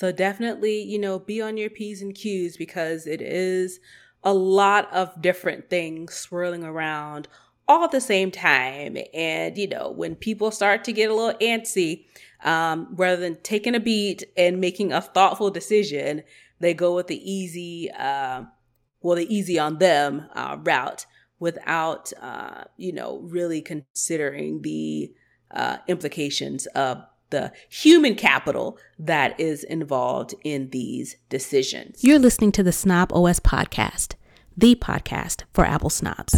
So definitely, you know, be on your P's and Q's because it is a lot of different things swirling around all at the same time. And, you know, when people start to get a little antsy, um, rather than taking a beat and making a thoughtful decision, they go with the easy, uh, well, the easy on them uh, route without, uh, you know, really considering the uh, implications of the human capital that is involved in these decisions. You're listening to the Snob OS podcast, the podcast for Apple snobs.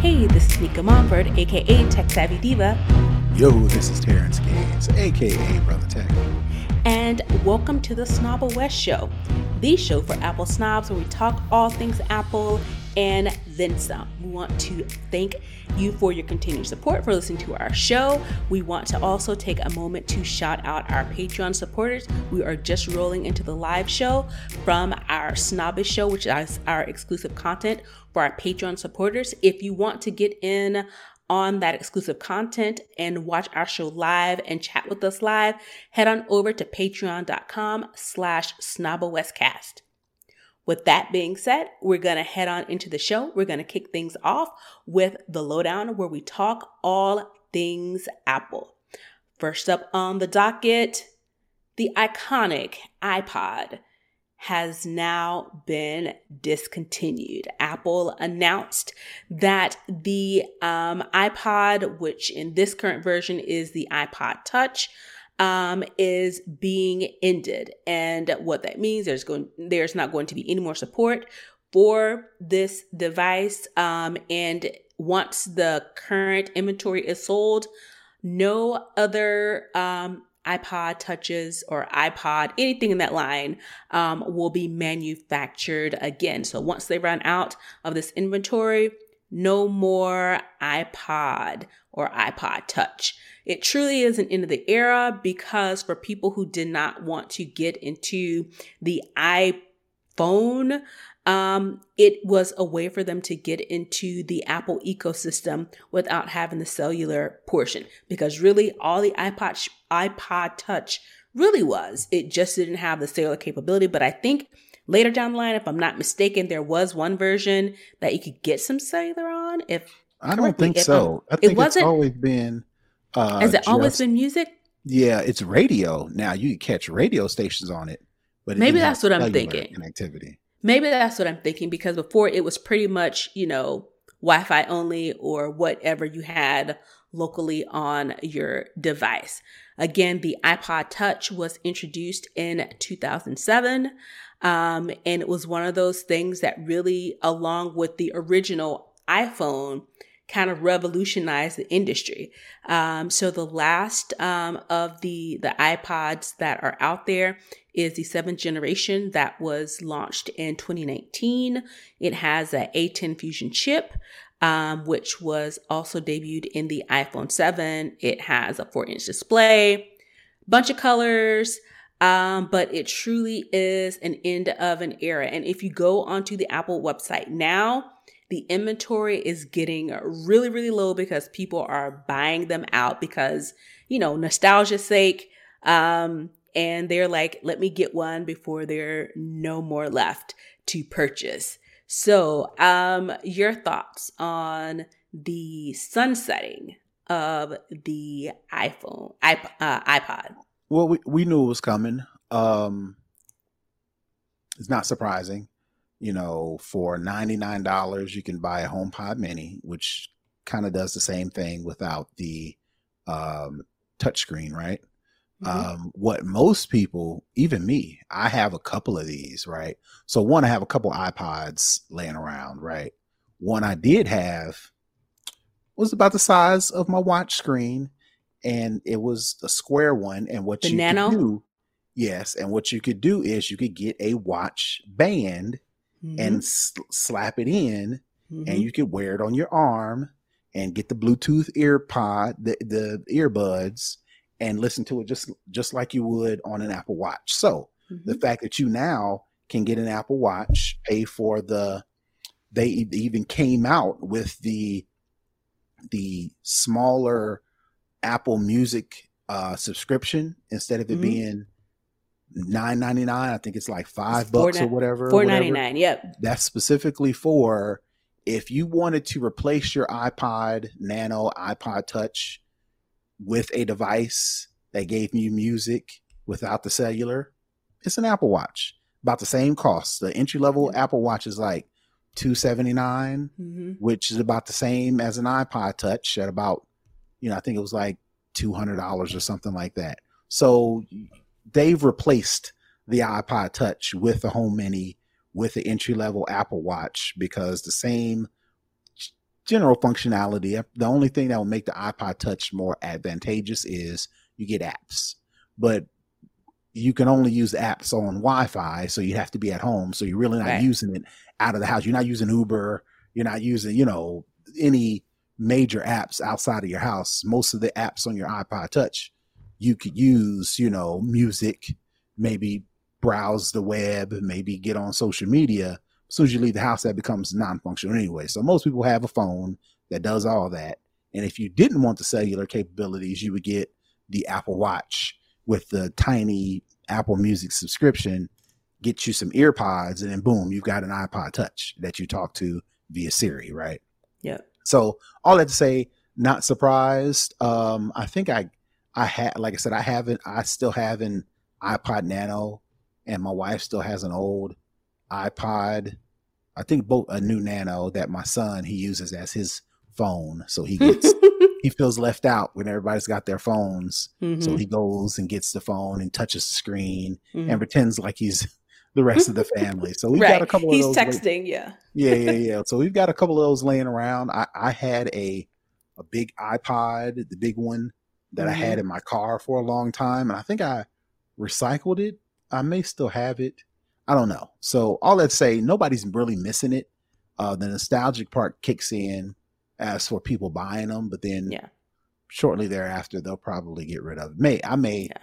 Hey, this is Nika Montford, aka Tech Savvy Diva. Yo, this is Terrence Gaines, aka Brother Tech. And welcome to the Snob West Show, the show for Apple snobs where we talk all things Apple and then some. We want to thank you for your continued support for listening to our show. We want to also take a moment to shout out our Patreon supporters. We are just rolling into the live show from our Snobbish show, which is our exclusive content for our Patreon supporters. If you want to get in on that exclusive content and watch our show live and chat with us live, head on over to patreon.com slash snobawestcast. With that being said, we're going to head on into the show. We're going to kick things off with the lowdown where we talk all things Apple. First up on the docket, the iconic iPod has now been discontinued. Apple announced that the um, iPod, which in this current version is the iPod Touch, um, is being ended. And what that means, there's going, there's not going to be any more support for this device. Um, and once the current inventory is sold, no other um, iPod touches or iPod, anything in that line, um, will be manufactured again. So once they run out of this inventory, no more iPod or iPod Touch. It truly is an end of the era because for people who did not want to get into the iPhone, um, it was a way for them to get into the Apple ecosystem without having the cellular portion. Because really, all the iPod iPod Touch really was, it just didn't have the cellular capability. But I think later down the line, if I'm not mistaken, there was one version that you could get some cellular on. If I don't think so, I think it wasn't, it's always been. Uh, has it just, always been music? Yeah, it's radio. Now you can catch radio stations on it, but it maybe that's what I'm thinking. Connectivity. Maybe that's what I'm thinking because before it was pretty much, you know, Wi Fi only or whatever you had locally on your device. Again, the iPod Touch was introduced in 2007. Um, and it was one of those things that really, along with the original iPhone, kind of revolutionized the industry. Um, so the last um, of the the iPods that are out there is the seventh generation that was launched in 2019. It has a A10 Fusion chip. Um, which was also debuted in the iPhone 7. It has a 4 inch display, bunch of colors, um, but it truly is an end of an era. And if you go onto the Apple website now, the inventory is getting really, really low because people are buying them out because, you know, nostalgia's sake. Um, and they're like, let me get one before there are no more left to purchase. So, um, your thoughts on the sunsetting of the iPhone, iP- uh, iPod? Well, we, we knew it was coming. Um, it's not surprising you know, for $99, you can buy a HomePod Mini, which kind of does the same thing without the um, touchscreen, right? Mm-hmm. Um, what most people, even me, I have a couple of these, right? So one, I have a couple iPods laying around, right? One I did have was about the size of my watch screen, and it was a square one. And what the you nano? could do, yes, and what you could do is you could get a watch band mm-hmm. and slap it in, mm-hmm. and you could wear it on your arm and get the Bluetooth ear pod, the, the earbuds, and listen to it just just like you would on an Apple Watch. So mm-hmm. the fact that you now can get an Apple Watch, pay for the. They even came out with the the smaller Apple Music uh, subscription instead of it mm-hmm. being nine ninety nine. I think it's like five bucks or whatever. Four ninety nine. Yep. That's specifically for if you wanted to replace your iPod Nano, iPod Touch with a device that gave me music without the cellular. It's an Apple Watch, about the same cost. The entry level Apple Watch is like two seventy nine, mm-hmm. which is about the same as an iPod Touch at about, you know, I think it was like two hundred dollars or something like that. So they've replaced the iPod Touch with the Home Mini with the entry level Apple Watch because the same general functionality. Uh, the only thing that will make the iPod Touch more advantageous is you get apps, but you can only use apps on Wi-Fi, so you have to be at home. So you're really not right. using it out of the house. You're not using Uber. You're not using, you know, any major apps outside of your house. Most of the apps on your iPod Touch, you could use, you know, music, maybe browse the web, maybe get on social media. As soon as you leave the house, that becomes non-functional anyway. So most people have a phone that does all that. And if you didn't want the cellular capabilities, you would get the Apple Watch with the tiny Apple Music subscription, get you some earpods, and then boom, you've got an iPod Touch that you talk to via Siri, right? Yeah. So all that to say, not surprised. Um, I think I, I had, like I said, I haven't, I still have an iPod Nano, and my wife still has an old iPod. I think both a new Nano that my son he uses as his phone, so he gets he feels left out when everybody's got their phones. Mm-hmm. So he goes and gets the phone and touches the screen mm-hmm. and pretends like he's the rest of the family. So we've right. got a couple he's of those. He's texting, yeah. Yeah, yeah, yeah. So we've got a couple of those laying around. I, I had a a big iPod, the big one that mm-hmm. I had in my car for a long time, and I think I recycled it. I may still have it. I don't know. So all that say, nobody's really missing it. Uh, the nostalgic part kicks in as for people buying them, but then yeah. shortly thereafter they'll probably get rid of it. May I may yeah.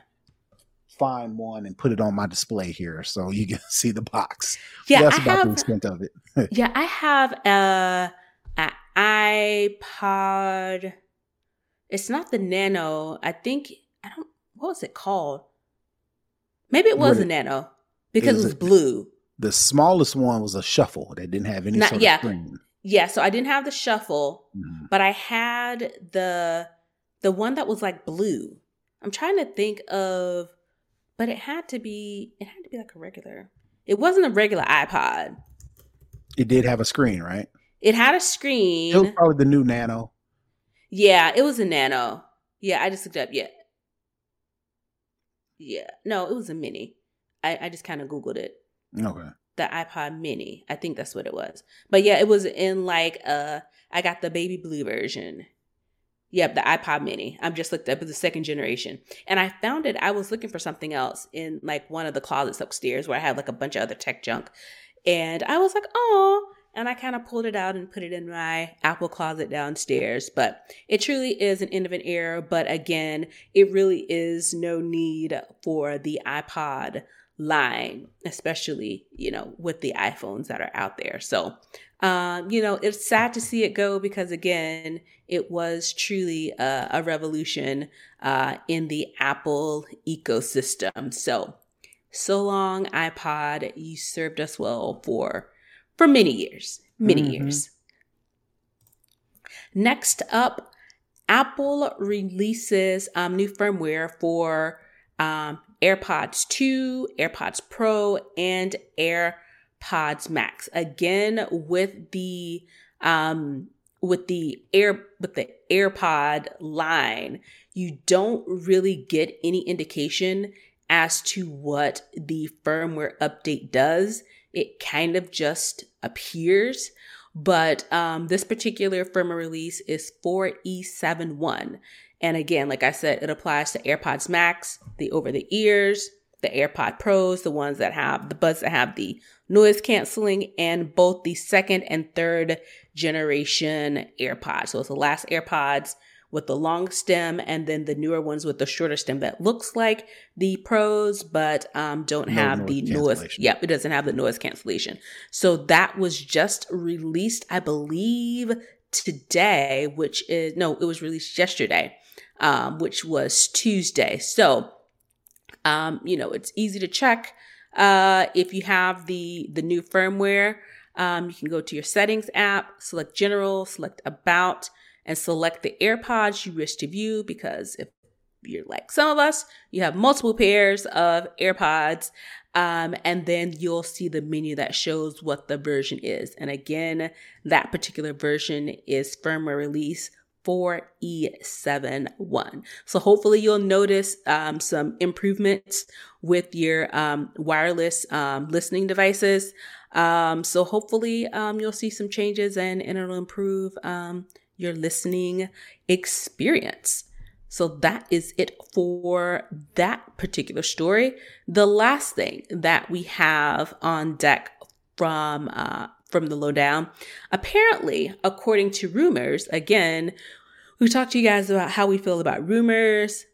find one and put it on my display here so you can see the box. Yeah, that's I about have, the extent of it. yeah, I have a, a iPod. It's not the Nano. I think I don't. What was it called? Maybe it was what a Nano because it was, it was blue. The smallest one was a shuffle that didn't have any not, sort of yeah. screen. Yeah, so I didn't have the shuffle, mm-hmm. but I had the the one that was like blue. I'm trying to think of but it had to be it had to be like a regular. It wasn't a regular iPod. It did have a screen, right? It had a screen. It was probably the new Nano. Yeah, it was a Nano. Yeah, I just looked up. Yeah. Yeah. No, it was a mini. I, I just kind of Googled it. Okay the iPod mini. I think that's what it was. But yeah, it was in like uh I got the baby blue version. Yep, the iPod mini. I'm just looked up the second generation. And I found it, I was looking for something else in like one of the closets upstairs where I have like a bunch of other tech junk. And I was like, oh, and I kind of pulled it out and put it in my Apple closet downstairs. But it truly is an end of an era. But again, it really is no need for the iPod line, especially, you know, with the iPhones that are out there. So, um, you know, it's sad to see it go because, again, it was truly a, a revolution uh, in the Apple ecosystem. So, so long, iPod. You served us well for for many years, many mm-hmm. years. Next up, Apple releases um, new firmware for um, AirPods 2, AirPods Pro, and AirPods Max. Again, with the um with the air with the AirPod line, you don't really get any indication as to what the firmware update does. It kind of just appears. But um, this particular firmware release is 4E71. And again, like I said, it applies to AirPods Max, the over the ears, the AirPod Pros, the ones that have the buds that have the noise canceling, and both the second and third generation AirPods. So it's the last AirPods with the long stem and then the newer ones with the shorter stem that looks like the pros but um, don't no have noise the noise yep it doesn't have the noise cancellation. So that was just released i believe today which is no it was released yesterday um, which was tuesday so um, you know it's easy to check uh, if you have the the new firmware um, you can go to your settings app select general select about and select the AirPods you wish to view because if you're like some of us, you have multiple pairs of AirPods. Um, and then you'll see the menu that shows what the version is. And again, that particular version is firmware release 4E71. So hopefully you'll notice um, some improvements with your um, wireless um, listening devices. Um, so hopefully um, you'll see some changes and, and it'll improve um, your listening experience. So that is it for that particular story. The last thing that we have on deck from uh, from the lowdown, apparently, according to rumors, again, we talked to you guys about how we feel about rumors,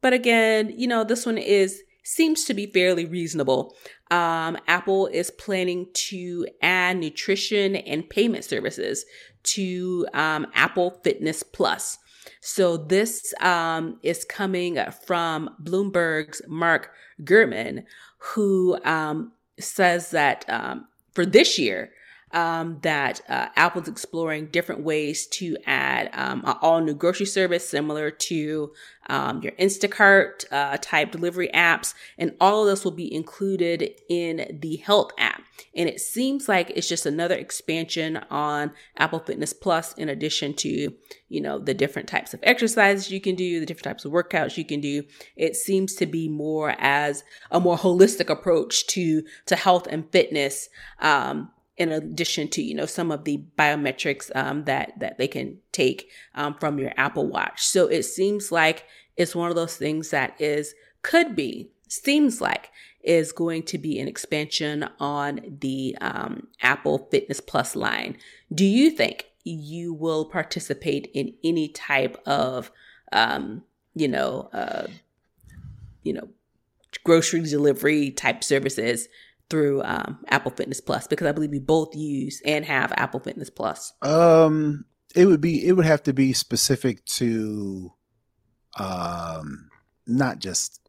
but again, you know, this one is seems to be fairly reasonable. Um, Apple is planning to add nutrition and payment services to um, Apple Fitness Plus. So this um, is coming from Bloomberg's Mark Gurman, who um, says that um, for this year, um, that uh, Apple's exploring different ways to add um, an all new grocery service similar to um, your Instacart uh, type delivery apps. And all of this will be included in the health app. And it seems like it's just another expansion on Apple Fitness Plus, in addition to, you know, the different types of exercises you can do, the different types of workouts you can do. It seems to be more as a more holistic approach to, to health and fitness. Um, in addition to you know some of the biometrics um, that that they can take um, from your Apple Watch. So it seems like it's one of those things that is could be seems like is going to be an expansion on the um, Apple Fitness Plus line. Do you think you will participate in any type of um, you know uh, you know grocery delivery type services through um, Apple Fitness Plus because I believe we both use and have Apple Fitness Plus. Um, it would be it would have to be specific to, um, not just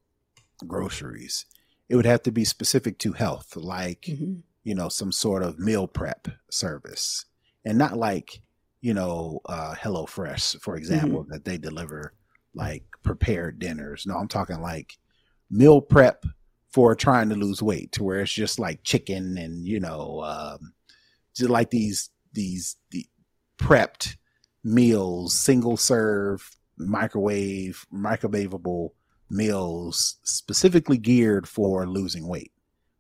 groceries. It would have to be specific to health, like mm-hmm. you know some sort of meal prep service, and not like you know uh, HelloFresh, for example, mm-hmm. that they deliver like prepared dinners. No, I'm talking like meal prep for trying to lose weight to where it's just like chicken and you know um, just like these these the prepped meals single serve microwave microwavable meals specifically geared for losing weight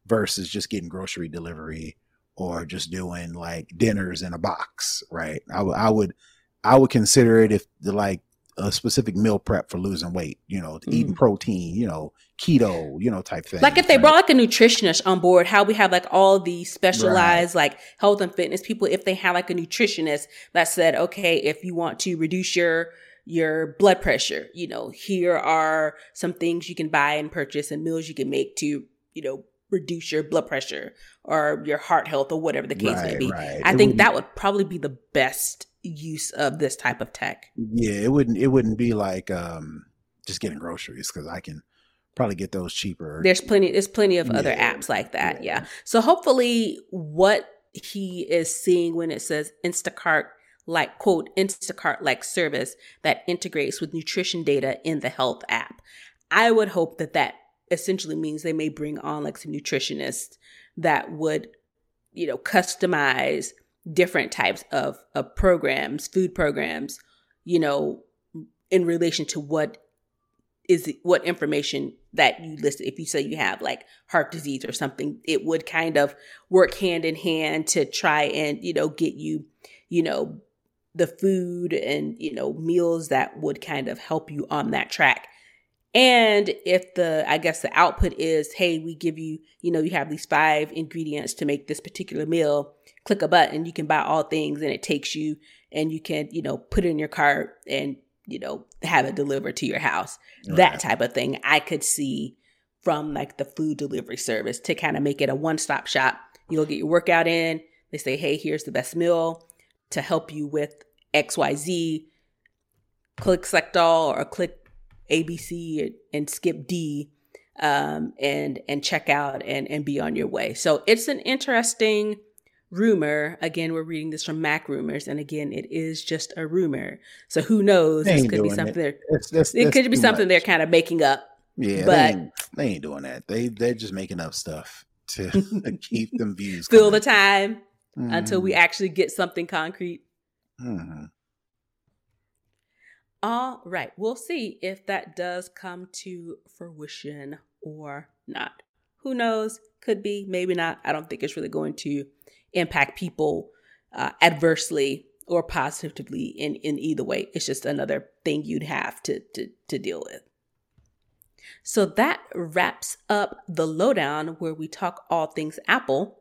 versus just getting grocery delivery or just doing like dinners in a box right? I, w- I would i would consider it if the like a specific meal prep for losing weight, you know, mm. eating protein, you know, keto, you know, type thing. Like if they right? brought like a nutritionist on board, how we have like all the specialized right. like health and fitness people, if they had like a nutritionist that said, okay, if you want to reduce your your blood pressure, you know, here are some things you can buy and purchase and meals you can make to, you know, reduce your blood pressure or your heart health or whatever the case right, may be. I it think that would probably be the best use of this type of tech. Yeah, it wouldn't it wouldn't be like um just getting groceries because I can probably get those cheaper. There's plenty there's plenty of yeah. other apps like that. Yeah. yeah. So hopefully what he is seeing when it says Instacart like quote Instacart like service that integrates with nutrition data in the health app. I would hope that that essentially means they may bring on like some nutritionists that would you know customize different types of, of programs, food programs, you know, in relation to what is what information that you list. If you say you have like heart disease or something, it would kind of work hand in hand to try and, you know, get you, you know, the food and, you know, meals that would kind of help you on that track. And if the, I guess the output is, hey, we give you, you know, you have these five ingredients to make this particular meal, click a button, you can buy all things and it takes you and you can, you know, put it in your cart and you know, have it delivered to your house. Right. That type of thing I could see from like the food delivery service to kind of make it a one stop shop. You'll get your workout in. They say, hey, here's the best meal to help you with XYZ. Click select all or click ABC and skip D um, and and check out and and be on your way. So it's an interesting rumor. Again, we're reading this from MacRumors, and again, it is just a rumor. So who knows? This could be something it. they're it's, it's, it could be something much. they're kind of making up. Yeah, but they ain't, they ain't, doing that. They they're just making up stuff to keep them views. Fill the time mm-hmm. until we mm-hmm. actually get something concrete. Mm-hmm. All right, we'll see if that does come to fruition or not. Who knows? Could be, maybe not. I don't think it's really going to impact people uh, adversely or positively in, in either way. It's just another thing you'd have to, to, to deal with. So that wraps up the lowdown where we talk all things Apple.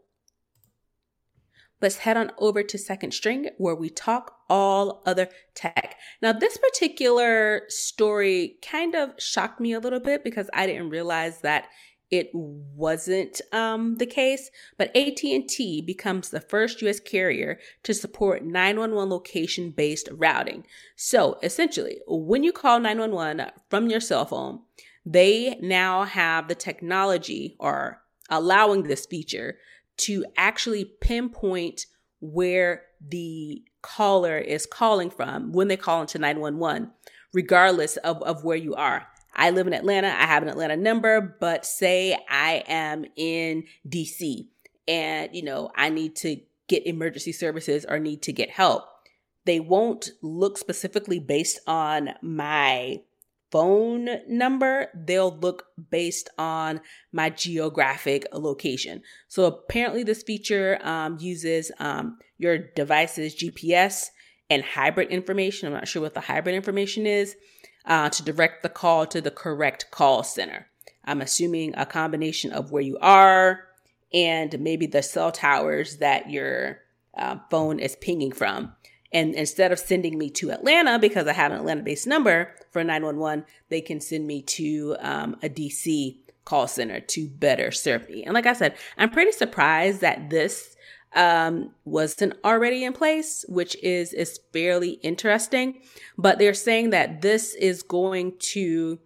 Let's head on over to Second String where we talk all other tech. Now, this particular story kind of shocked me a little bit because I didn't realize that it wasn't um, the case, but AT&T becomes the first US carrier to support 911 location-based routing. So, essentially, when you call 911 from your cell phone, they now have the technology or allowing this feature to actually pinpoint where the caller is calling from when they call into 911, regardless of, of where you are. I live in Atlanta. I have an Atlanta number, but say I am in DC and, you know, I need to get emergency services or need to get help. They won't look specifically based on my phone number, they'll look based on my geographic location. So apparently, this feature um, uses um, your device's GPS and hybrid information. I'm not sure what the hybrid information is uh, to direct the call to the correct call center. I'm assuming a combination of where you are and maybe the cell towers that your uh, phone is pinging from. And instead of sending me to Atlanta because I have an Atlanta based number for 911, they can send me to um, a DC call center to better serve me. And like I said, I'm pretty surprised that this um, wasn't already in place, which is is fairly interesting. But they're saying that this is going to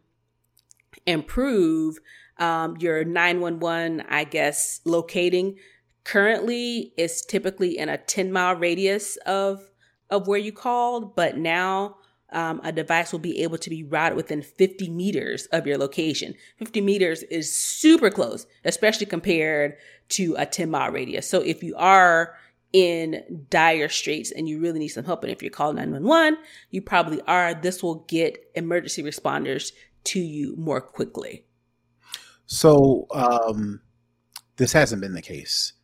improve um, your 911, I guess, locating. Currently, is typically in a 10 mile radius of of where you called, but now um, a device will be able to be routed within 50 meters of your location. 50 meters is super close, especially compared to a 10 mile radius. So if you are in dire straits and you really need some help, and if you're calling 911, you probably are, this will get emergency responders to you more quickly. So, um, this hasn't been the case.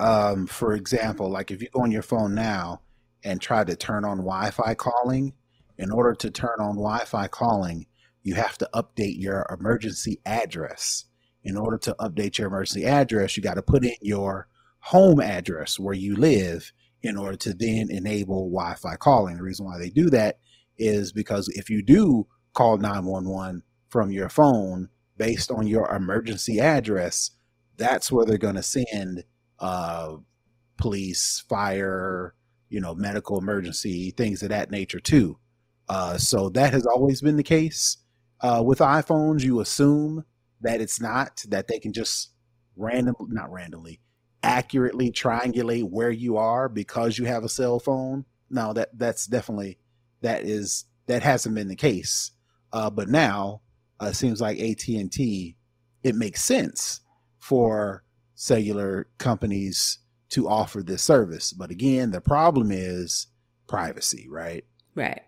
Um, for example, like if you go on your phone now, and try to turn on Wi-Fi calling, in order to turn on Wi-Fi calling, you have to update your emergency address. In order to update your emergency address, you got to put in your home address where you live in order to then enable Wi-Fi calling. The reason why they do that is because if you do call 911 from your phone based on your emergency address, that's where they're going to send uh, police, fire, you know, medical emergency, things of that nature too. Uh, so that has always been the case. Uh, with iPhones, you assume that it's not, that they can just randomly, not randomly, accurately triangulate where you are because you have a cell phone. No, that that's definitely that is that hasn't been the case. Uh, but now uh, it seems like AT and T, it makes sense for cellular companies to offer this service. But again, the problem is privacy, right? Right.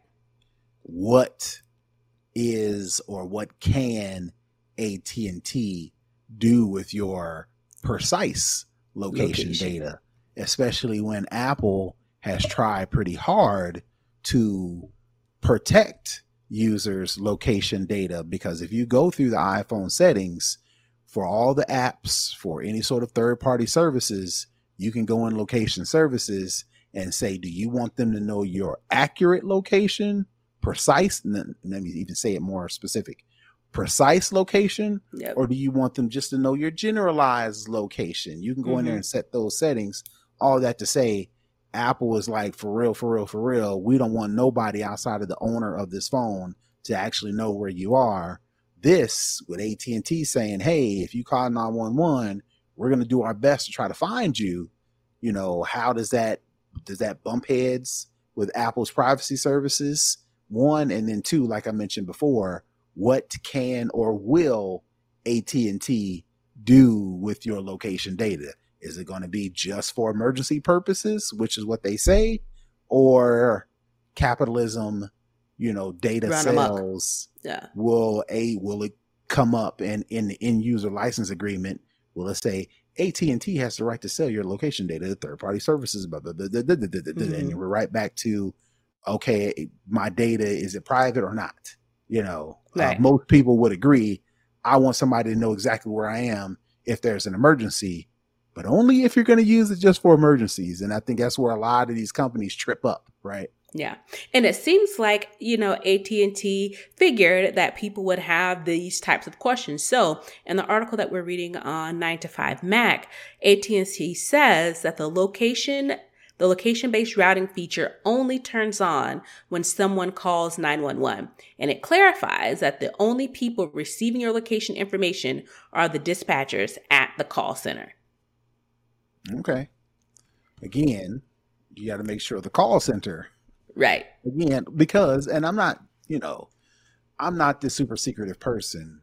What is or what can AT&T do with your precise location, location data, especially when Apple has tried pretty hard to protect users' location data because if you go through the iPhone settings for all the apps for any sort of third party services, you can go in location services and say, do you want them to know your accurate location precise, let me even say it more specific, precise location, Yep. or do you want them just to know your generalized location? You can go in there Mhm. and set those settings. All that to say, Apple is like, for real, for real, for real, we don't want nobody outside of the owner of this phone to actually know where you are. This with AT&T saying, "Hey, if you call 911, we're going to do our best to try to find you." You know, how does that does that bump heads with Apple's privacy services? One and then two, like I mentioned before, what can or will AT&T do with your location data? Is it going to be just for emergency purposes, which is what they say, or capitalism, you know, data Run sales Yeah. will a will it come up and in the end user license agreement will it say AT&T has the right to sell your location data to third party services blah, blah, blah, blah, blah, blah, blah, blah, Mhm. and we're right back to okay my data is it private or not? You know uh, most people would agree I want somebody to know exactly where I am if there's an emergency but only if you're going to use it just for emergencies and I think that's where a lot of these companies trip up right Yeah. And it seems like, you know, AT&T figured that people would have these types of questions. So, in the article that we're reading on 9 to 5 Mac, AT&T says that the location the location-based routing feature only turns on when someone calls 911, and it clarifies that the only people receiving your location information are the dispatchers at the call center. okay again you got to make sure the call center Right. again because and i'm not you know i'm not this super secretive person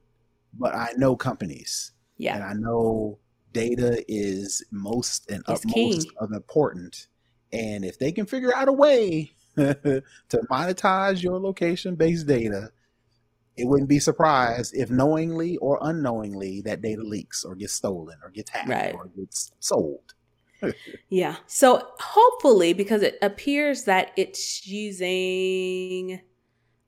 but i know companies Yeah. and i know data is most and It's utmost of important and if they can figure out a way to monetize your location based data it wouldn't be surprised if knowingly or unknowingly that data leaks or gets stolen or gets hacked Right. or gets sold Yeah. So hopefully, because it appears that it's using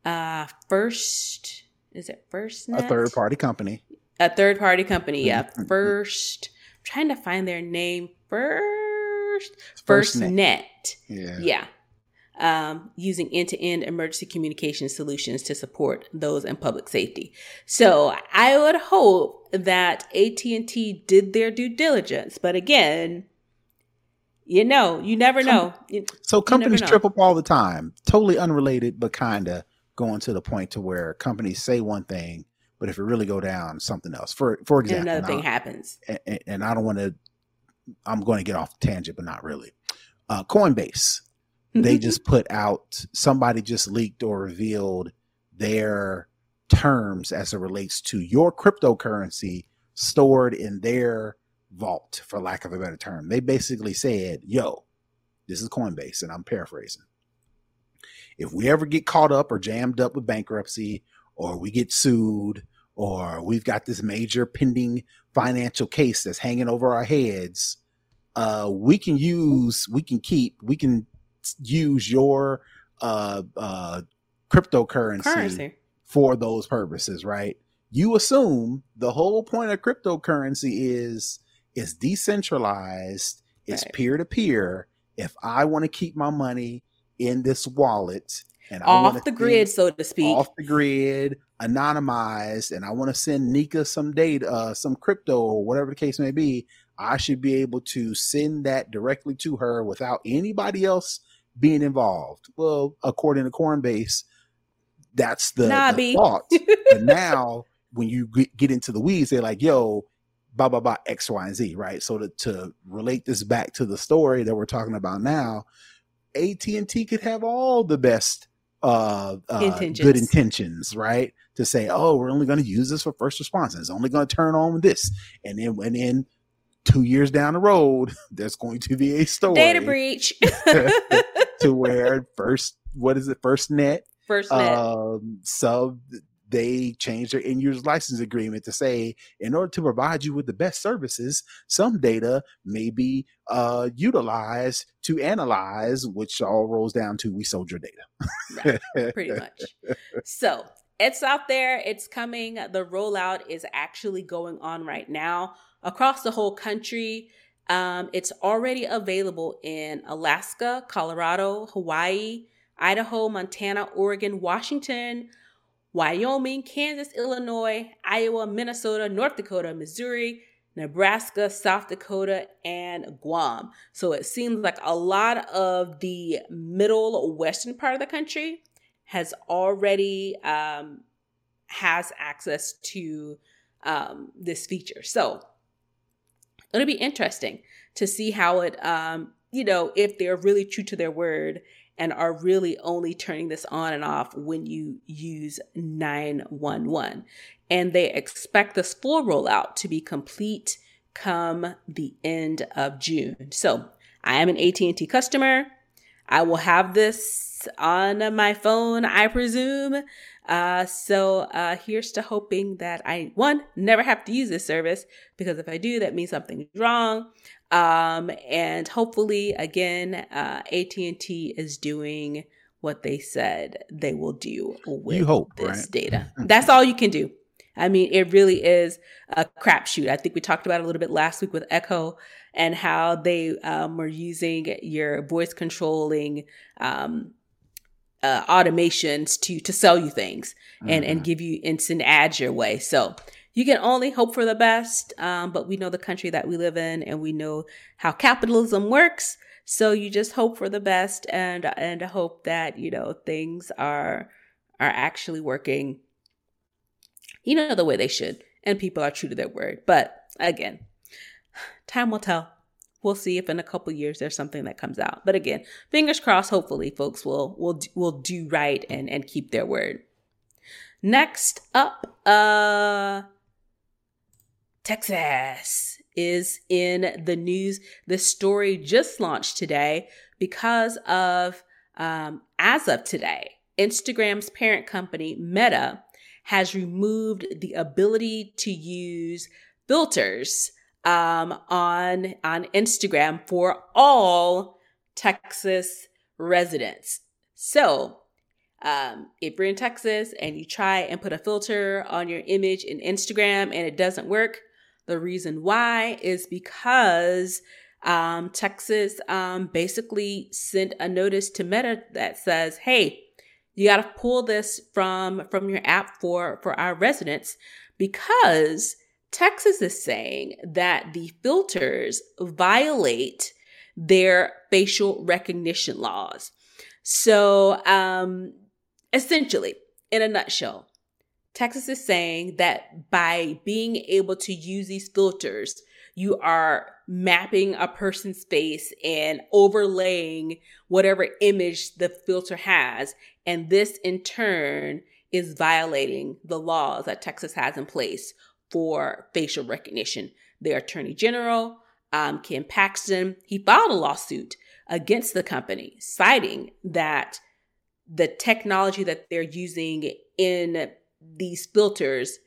uh first is it first a third party company. A third party company yeah. Mhm. first I'm trying to find their name. First First first Net. net. Yeah. Yeah. Um, using end-to-end emergency communication solutions to support those in public safety. So i would hope that at&t did their due diligence but again you know you never know You- So companies know. trip up all the time, totally unrelated, but kinda going to the point to where companies say one thing, but if it really go down, something else. For for and example, another thing and, happens and- and I don't want to. I'm going to get off tangent, but not really. Uh, Coinbase, they just put out. Somebody just leaked or revealed their terms as it relates to your cryptocurrency stored in their vault, for lack of a better term. They basically said, "Yo, this is Coinbase," and I'm paraphrasing. If we ever get caught up or jammed up with bankruptcy, or we get sued, or we've got this major pending financial case that's hanging over our heads, uh, we can use, we can keep, we can use your uh, uh, cryptocurrency currency for those purposes, right? You assume the whole point of cryptocurrency is it's decentralized, it's peer to peer. If I want to keep my money in this wallet and I want off the grid so to speak off the grid, anonymized, and I want to send Nika some data, uh, some crypto, or whatever the case may be, I should be able to send that directly to her without anybody else being involved. Well, according to Coinbase, that's the, Nah, the thought. but now, when you get into the weeds, they're like, "Yo." Blah blah blah X Y and Z right. So to, to relate this back to the story that we're talking about now, AT and T could have all the best uh, uh Intentions. good intentions, right? To say, oh, we're only going to use this for first response. It's only going to turn on this, and then and then two years down the road, there's going to be a story data breach to where first, what is it, FirstNet, first net um, sub. They changed their end user license agreement to say, in order to provide you with the best services, some data may be uh, utilized to analyze, which all rolls down to we sold your data. pretty much. So it's out there, it's coming. The rollout is actually going on right now across the whole country. Um, it's already available in Alaska, Colorado, Hawaii, Idaho, Montana, Oregon, Washington, Wyoming, Kansas, Illinois, Iowa, Minnesota, North Dakota, Missouri, Nebraska, South Dakota, and Guam. So it seems like a lot of the middle western part of the country has already um, has access to um, this feature. So it'll be interesting to see how it, um, you know, if they're really true to their word and are really only turning this on and off when you use 911. And they expect this full rollout to be complete come the end of June. So I am an AT&T customer. I will have this on my phone, I presume. Uh, so uh, here's to hoping that I one never have to use this service because if I do, that means something's wrong. Um, and hopefully, again, uh, AT and T is doing what they said they will do with you hope, this right? data. That's all you can do. I mean, it really is a crapshoot. I think we talked about it a little bit last week with Echo and how they um, were using your voice controlling um, uh, automations to to sell you things and mm-hmm. and give you instant ads your way. So you can only hope for the best, um, but we know the country that we live in, and we know how capitalism works. So you just hope for the best and and hope that you know things are are actually working, you know, the way they should, and people are true to their word. But again, time will tell we'll see if in a couple years there's something that comes out. But again, fingers crossed. Hopefully, folks will will will do right and and keep their word. Next up, uh, Texas is in the news. This story just launched today because of um, as of today, Instagram's parent company Meta has removed the ability to use filters um, on on Instagram for all Texas residents. So, um, if you're in Texas and you try and put a filter on your image in Instagram and it doesn't work, the reason why is because um, Texas um, basically sent a notice to Meta that says, "Hey, you got to pull this from from your app for for our residents because." Texas is saying that the filters violate their facial recognition laws. So, um, essentially, in a nutshell, Texas is saying that by being able to use these filters, you are mapping a person's face and overlaying whatever image the filter has. And this in turn is violating the laws that Texas has in place for facial recognition. Their attorney general, um, Ken Paxton, he filed a lawsuit against the company, citing that the technology that they're using in these filters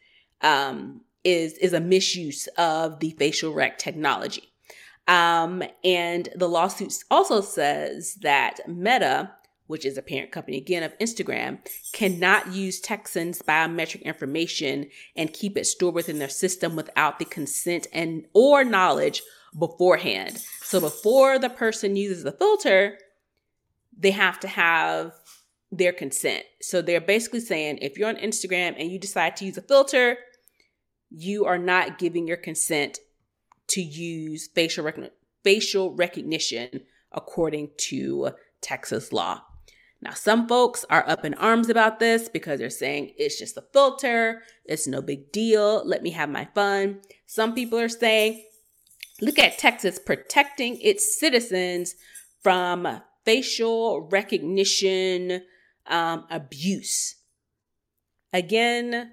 um, is is a misuse of the facial rec technology. Um, and the lawsuit also says that Meta which is a parent company again of Instagram, cannot use Texans' biometric information and keep it stored within their system without the consent and or knowledge beforehand. So before the person uses the filter, they have to have their consent. So they're basically saying if you're on Instagram and you decide to use a filter, you are not giving your consent to use facial rec- facial recognition according to Texas law. Now, some folks are up in arms about this because they're saying it's just a filter, it's no big deal, let me have my fun. Some people are saying, look at Texas protecting its citizens from facial recognition um, abuse. Again,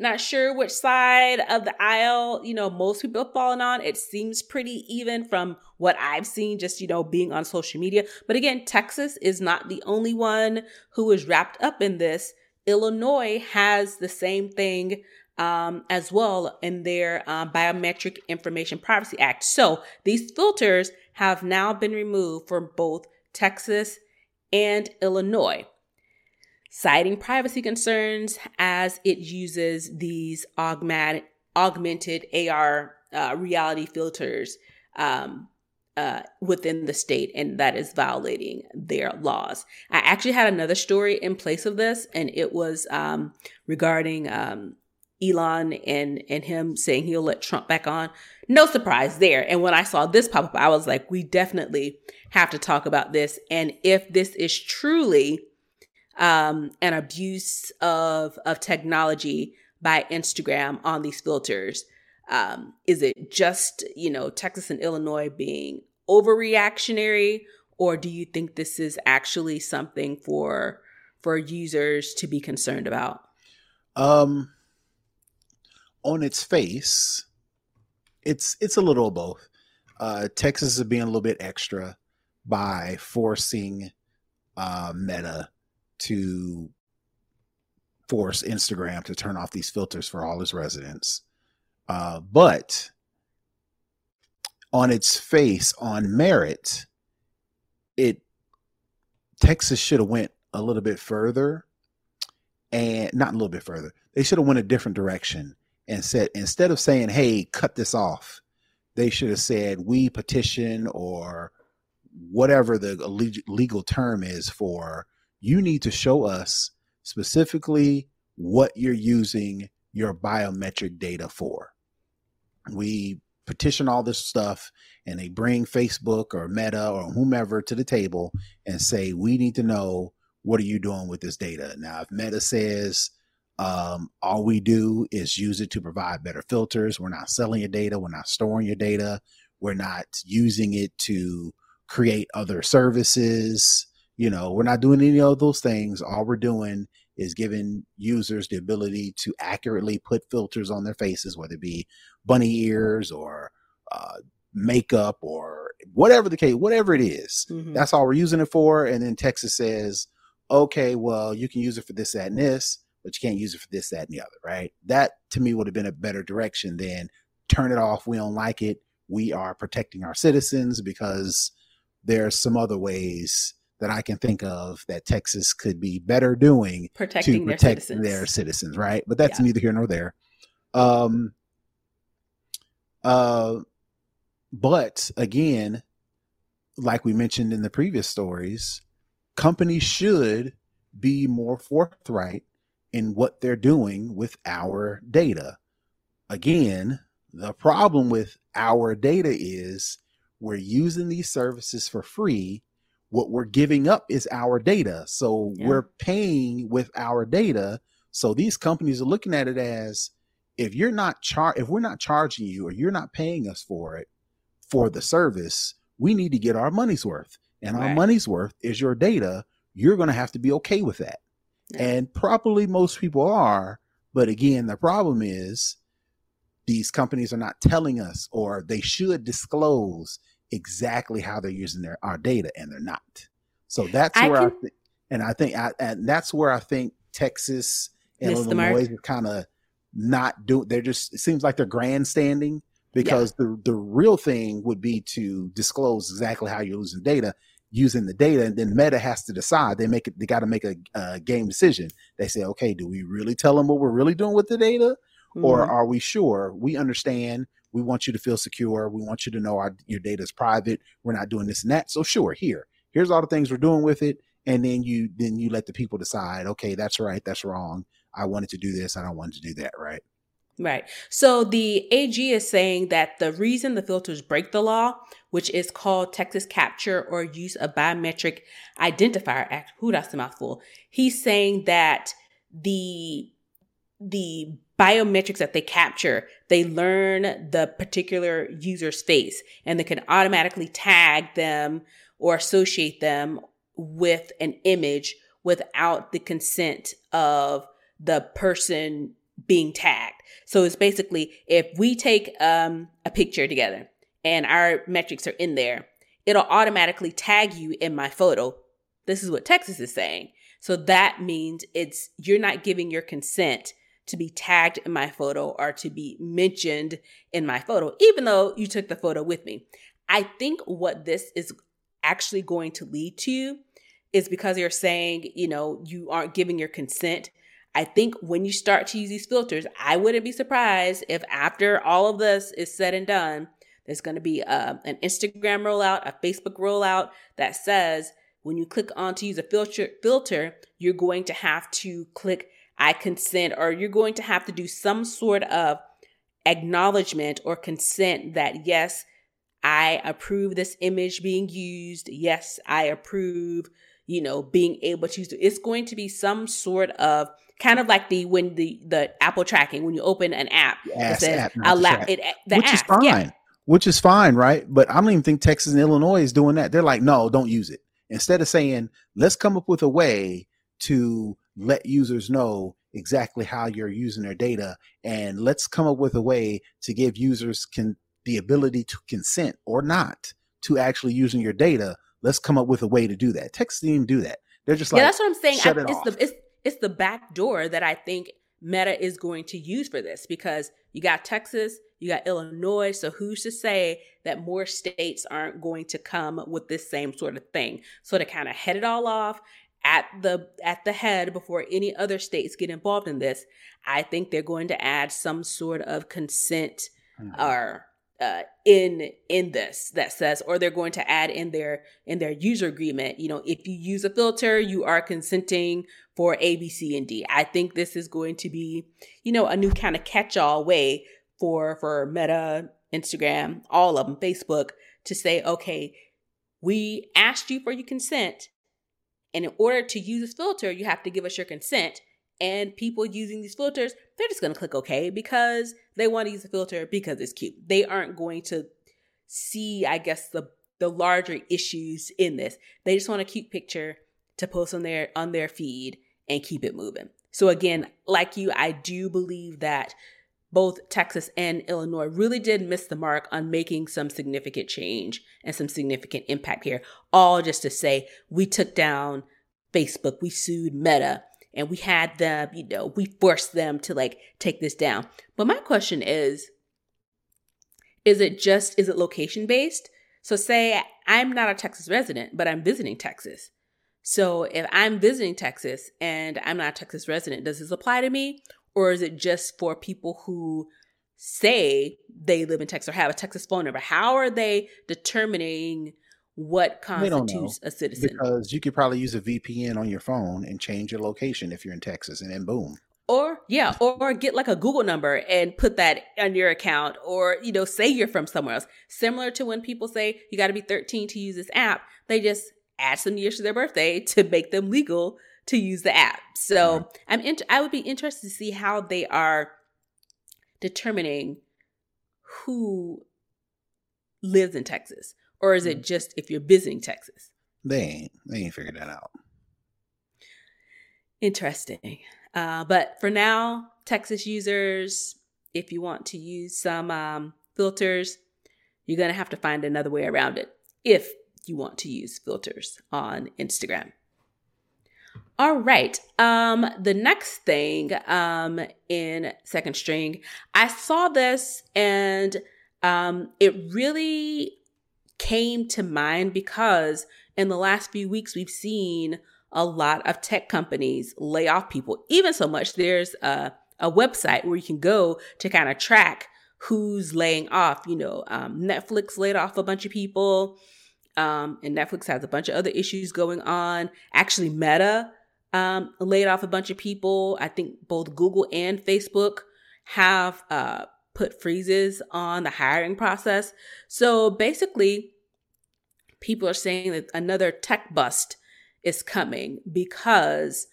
not sure which side of the aisle, you know, most people have fallen on. It seems pretty even from what I've seen, just, you know, being on social media. But again, Texas is not the only one who is wrapped up in this. Illinois has the same thing um, as well in their um, Biometric Information Privacy Act. So these filters have now been removed for both Texas and Illinois citing privacy concerns as it uses these augmented, augmented AR uh, reality filters um, uh, within the state, and that is violating their laws. I actually had another story in place of this, and it was um, regarding um, Elon and and him saying he'll let Trump back on. No surprise there. And when I saw this pop up, I was like, we definitely have to talk about this. And if this is truly um, an abuse of of technology by Instagram on these filters, um, is it just you know Texas and Illinois being overreactionary, or do you think this is actually something for for users to be concerned about? Um on its face, it's it's a little of both. Uh, Texas is being a little bit extra by forcing uh, Meta to force Instagram to turn off these filters for all its residents. Uh, but on its face, on merit, it Texas should have went a little bit further, and not a little bit further. They should have went a different direction and said instead of saying, "Hey, cut this off," they should have said, "We petition or whatever the legal term is for you need to show us specifically what you're using your biometric data for." We petition all this stuff and they bring Facebook or Meta or whomever to the table and say, "We need to know what are you doing with this data?" Now, if Meta says, um, all we do is use it to provide better filters. We're not selling your data. We're not storing your data. We're not using it to create other services. You know, we're not doing any of those things. All we're doing is giving users the ability to accurately put filters on their faces, whether it be bunny ears or uh, makeup or whatever the case, whatever it is. Mm-hmm. That's all we're using it for. And then Texas says, okay, well, you can use it for this, that, and this but you can't use it for this, that, and the other, right? That to me would have been a better direction than turn it off. We don't like it. We are protecting our citizens because there's some other ways that I can think of that Texas could be better doing protecting to protect their citizens. their citizens, right? But that's yeah. neither here nor there. Um, uh, but again, like we mentioned in the previous stories, companies should be more forthright in what they're doing with our data. Again, the problem with our data is we're using these services for free. What we're giving up is our data. So yeah. we're paying with our data. So these companies are looking at it as if you're not char if we're not charging you or you're not paying us for it for the service, we need to get our money's worth. And right. our money's worth is your data. You're going to have to be okay with that. And probably most people are. But again, the problem is these companies are not telling us, or they should disclose exactly how they're using their our data, and they're not. So that's I where can... I th- and I think I, and that's where I think Texas and Illinois are kind of not do. They're just it seems like they're grandstanding because yeah. the the real thing would be to disclose exactly how you're using data using the data and then meta has to decide they make it they got to make a, a, game decision they say okay do we really tell them what we're really doing with the data mm-hmm. or are we sure we understand we want you to feel secure. We want you to know our your data is private. We're not doing this and that. So sure here here's all the things we're doing with it. And then you then you let the people decide okay that's right that's wrong. I wanted to do this. I don't want to do that right? Right. So the AG is saying that the reason the filters break the law, which is called Texas Capture or Use a Biometric Identifier Act, who that's a mouthful. He's saying that the the biometrics that they capture, they learn the particular user's face and they can automatically tag them or associate them with an image without the consent of the person being tagged. So it's basically if we take um, a picture together and our metrics are in there, it'll automatically tag you in my photo. This is what Texas is saying. So that means it's you're not giving your consent to be tagged in my photo or to be mentioned in my photo, even though you took the photo with me. I think what this is actually going to lead to is because you're saying, you know, you aren't giving your consent I think when you start to use these filters, I wouldn't be surprised if after all of this is said and done, There's going to be a, uh, an Instagram rollout, a Facebook rollout that says when you click on to use a filter, filter, you're going to have to click I consent, or you're going to have to do some sort of acknowledgement or consent that yes, I approve this image being used. Yes, I approve, you know, being able to use it. It's going to be some sort of kind of like the when the the Apple tracking when you open an app that says allow it eh, the which app, is fine, yeah. which is fine, right? But I don't even think Texas and Illinois is doing that. They're like, no, don't use it. Instead of saying, let's come up with a way to let users know exactly how you're using their data and let's come up with a way to give users can the ability to consent or not to actually using your data. Let's come up with a way to do that. Texas didn't do that. They're just like yeah that's what i'm saying. I, it it's off. the it's, it's the back door that i think meta is going to use for this because you got texas you got illinois so who's to say that more states aren't going to come with this same sort of thing? So to kind of head it all off at the at the head before any other states get involved in this i think they're going to add some sort of consent mm-hmm. or uh, in in this that says or they're going to add in their in their user agreement you know if you use a filter you are consenting for a b c and d i think this is going to be you know a new kind of catch-all way for for meta instagram all of them facebook to say okay we asked you for your consent and in order to use this filter, you have to give us your consent. And people using these filters, they're just going to click OK because they want to use the filter because it's cute. They aren't going to see, I guess, the the larger issues in this. They just want a cute picture to post on their on their feed and keep it moving. So again, like you, I do believe that both Texas and Illinois really did miss the mark on making some significant change and some significant impact here. All just to say, we took down Facebook, we sued Meta, and we had them, you know, we forced them to like take this down. But my question is is it just, is it location based? So, say I'm not a Texas resident, but I'm visiting Texas. So, if I'm visiting Texas and I'm not a Texas resident, does this apply to me? Or is it just for people who say they live in Texas or have a Texas phone number? How are they determining what constitutes a citizen? Because you could probably use a VPN on your phone and change your location if you're in Texas, and then boom. Or yeah, or get like a Google number and put that on your account, or you know, say you're from somewhere else. Similar to when people say you got to be 13 to use this app, they just add some years to their birthday to make them legal to use the app. So right. I'm int- I would be interested to see how they are determining who lives in Texas, or is it mm. just if you're visiting Texas? They ain't they ain't figured that out. Interesting. Uh, but for now, Texas users, if you want to use some um, filters, you're gonna have to find another way around it. If you want to use filters on Instagram. All right. Um, the next thing um, in second string, I saw this and um, it really came to mind because in the last few weeks we've seen a lot of tech companies lay off people. Even so much, there's a, a website where you can go to kind of track who's laying off. You know, um, Netflix laid off a bunch of people. Um, and Netflix has a bunch of other issues going on. Actually, Meta um, laid off a bunch of people. I think both Google and Facebook have uh, put freezes on the hiring process. So basically, people are saying that another tech bust is coming because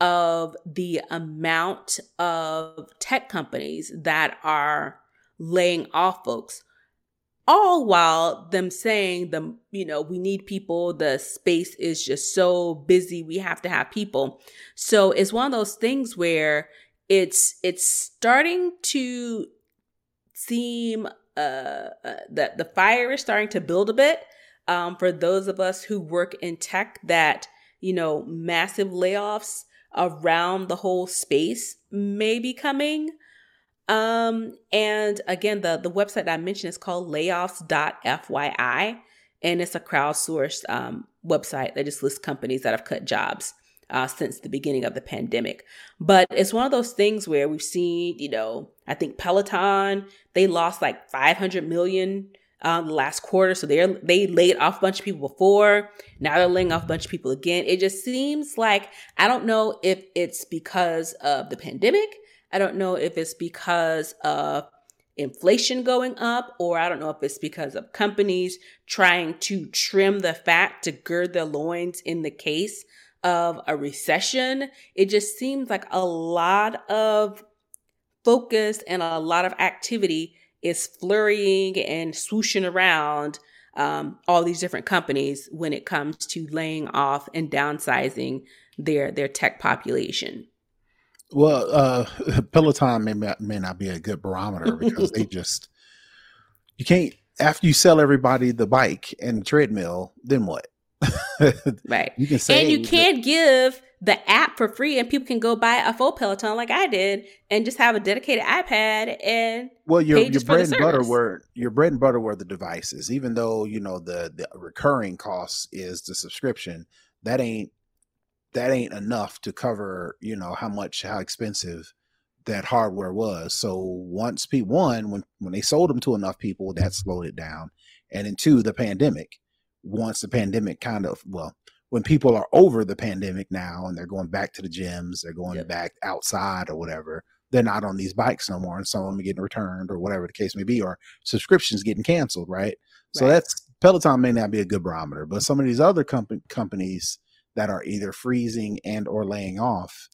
of the amount of tech companies that are laying off folks all while them saying the you know we need people the space is just so busy we have to have people. So it's one of those things where it's it's starting to seem uh, uh that the fire is starting to build a bit um, for those of us who work in tech that you know massive layoffs around the whole space may be coming um, and again, the, the website I mentioned is called layoffs.fyi, and it's a crowdsourced um, website that just lists companies that have cut jobs uh, since the beginning of the pandemic. But it's one of those things where we've seen, you know, I think Peloton, they lost like 500 million um, last quarter. So they're, they laid off a bunch of people before. Now they're laying off a bunch of people again. It just seems like I don't know if it's because of the pandemic. I don't know if it's because of inflation going up, or I don't know if it's because of companies trying to trim the fat to gird their loins in the case of a recession. It just seems like a lot of focus and a lot of activity is flurrying and swooshing around um, all these different companies when it comes to laying off and downsizing their their tech population. Well, uh, Peloton may may not be a good barometer because they just you can't after you sell everybody the bike and the treadmill, then what? right. You can say and you can't give the app for free and people can go buy a full Peloton like I did and just have a dedicated iPad and well your your bread and butter were your bread and butter were the devices. Even though, you know, the the recurring cost is the subscription, that ain't that ain't enough to cover, you know, how much how expensive that hardware was. So once people one, when when they sold them to enough people, that slowed it down. And then two, the pandemic. Once the pandemic kind of well, when people are over the pandemic now and they're going back to the gyms, they're going yep. back outside or whatever, they're not on these bikes no more, and some of them are getting returned or whatever the case may be, or subscriptions getting canceled, right? right. So that's Peloton may not be a good barometer, but some of these other comp- companies that are either freezing and or laying off.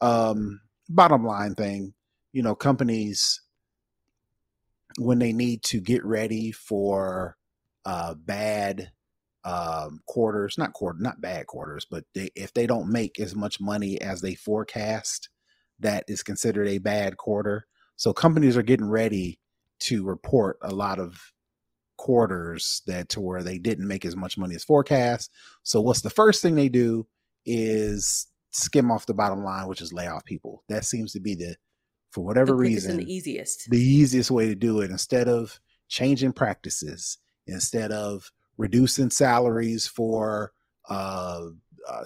Um, bottom line thing, you know, companies when they need to get ready for uh, bad um, quarters, not quarter, not bad quarters, but they, if they don't make as much money as they forecast, that is considered a bad quarter. So companies are getting ready to report a lot of quarters that to where they didn't make as much money as forecast. So what's the first thing they do is skim off the bottom line, which is lay off people. That seems to be the for whatever the reason the easiest. The easiest way to do it instead of changing practices, instead of reducing salaries for uh, uh,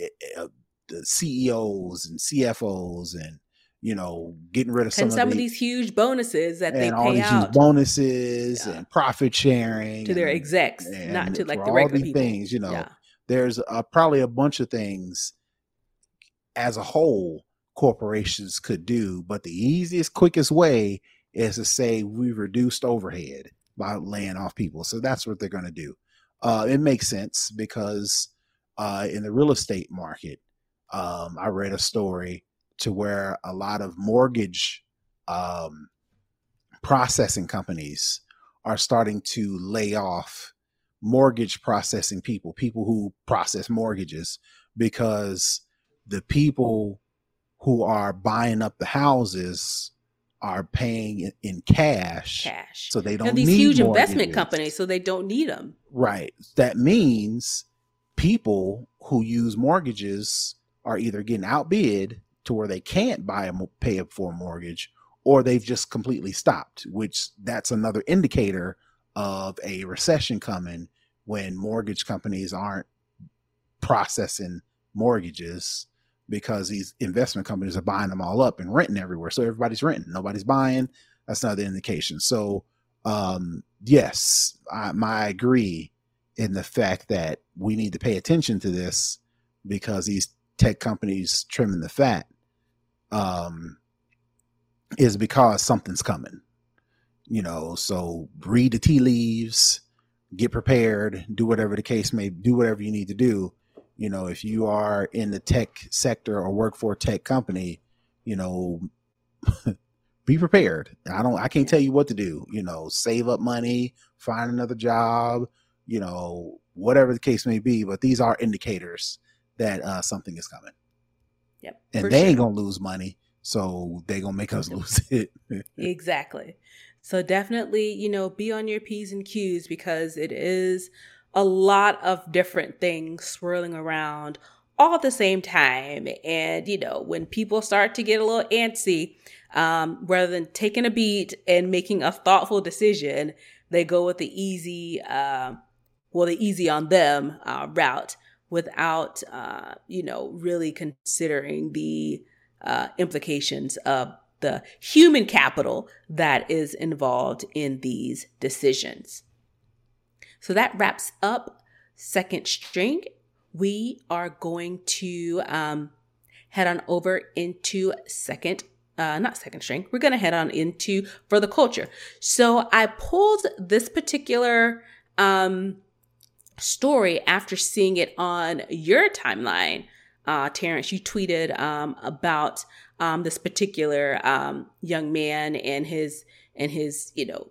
eh, eh, the CEOs and CFOs and you know, getting rid of some, and some of, of, these huge bonuses that they pay out, bonuses yeah. and profit sharing to their execs, not to like the regular people. things. You know, yeah. there's probably a bunch of things as a whole corporations could do, but the easiest, quickest way is to say we reduced overhead by laying off people. So that's what they're going to do. Uh, it makes sense because uh, in the real estate market, um, I read a story to where a lot of mortgage um, processing companies are starting to lay off mortgage processing people, people who process mortgages, because the people who are buying up the houses are paying in cash. Cash. So they don't need these huge mortgages. investment companies, so they don't need them. Right. That means people who use mortgages are either getting outbid to where they can't buy a pay up for a mortgage or they've just completely stopped which that's another indicator of a recession coming when mortgage companies aren't processing mortgages because these investment companies are buying them all up and renting everywhere. So everybody's renting nobody's buying. That's another indication. So um, yes I, I agree in the fact that we need to pay attention to this because these tech companies trimming the fat um, is because something's coming. You know, so read the tea leaves, get prepared, do whatever the case may do whatever you need to do. You know, if you are in the tech sector or work for a tech company, you know, be prepared. I don't I can't tell you what to do. You know, save up money, find another job, you know, whatever the case may be, but these are indicators that uh, something is coming. Yep. And they sure. ain't gonna lose money, so they gonna make us lose it. exactly. So definitely, you know, be on your p's and q's because it is a lot of different things swirling around all at the same time. And you know, when people start to get a little antsy, um, rather than taking a beat and making a thoughtful decision, they go with the easy, uh, well, the easy on them uh, route without, uh, you know, really considering the uh, implications of the human capital that is involved in these decisions. So that wraps up second string. We are going to um, head on over into second uh, not second string. We're going to head on into for the culture. So I pulled this particular um, story after seeing it on your timeline. Uh, Terrence, you tweeted um, about um, this particular um, young man and his and his you know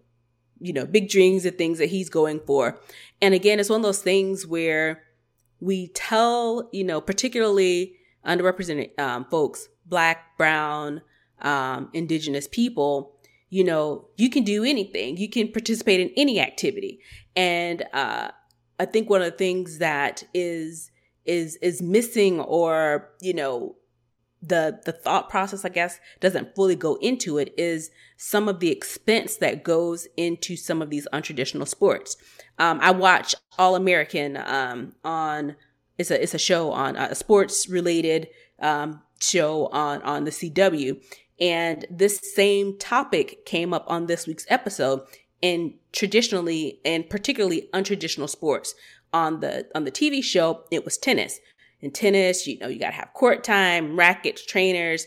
you know big dreams and things that he's going for. And again, it's one of those things where we tell you know particularly underrepresented um, folks, black, brown, um, indigenous people, you know, you can do anything. You can participate in any activity. And uh, I think one of the things that is is is missing, or you know, the the thought process, I guess, doesn't fully go into it, is some of the expense that goes into some of these untraditional sports. Um, I watch All American um, on it's a it's a show on uh, a sports related um, show on on the CW, and this same topic came up on this week's episode in traditionally and particularly untraditional sports. On the on the TV show, it was tennis. In tennis, you know, you got to have court time, rackets, trainers,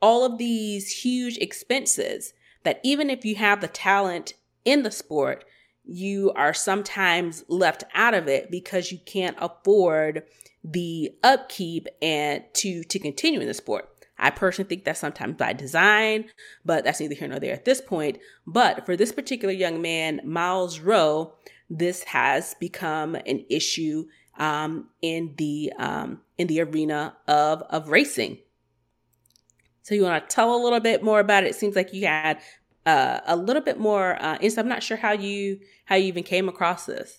all of these huge expenses that even if you have the talent in the sport, you are sometimes left out of it because you can't afford the upkeep and to to continue in the sport. I personally think that's sometimes by design, but that's neither here nor there at this point. But for this particular young man, Miles Rowe, this has become an issue um, in the um, in the arena of of racing. So you want to tell a little bit more about it? It seems like you had uh, a little bit more uh, insight. I'm not sure how you how you even came across this.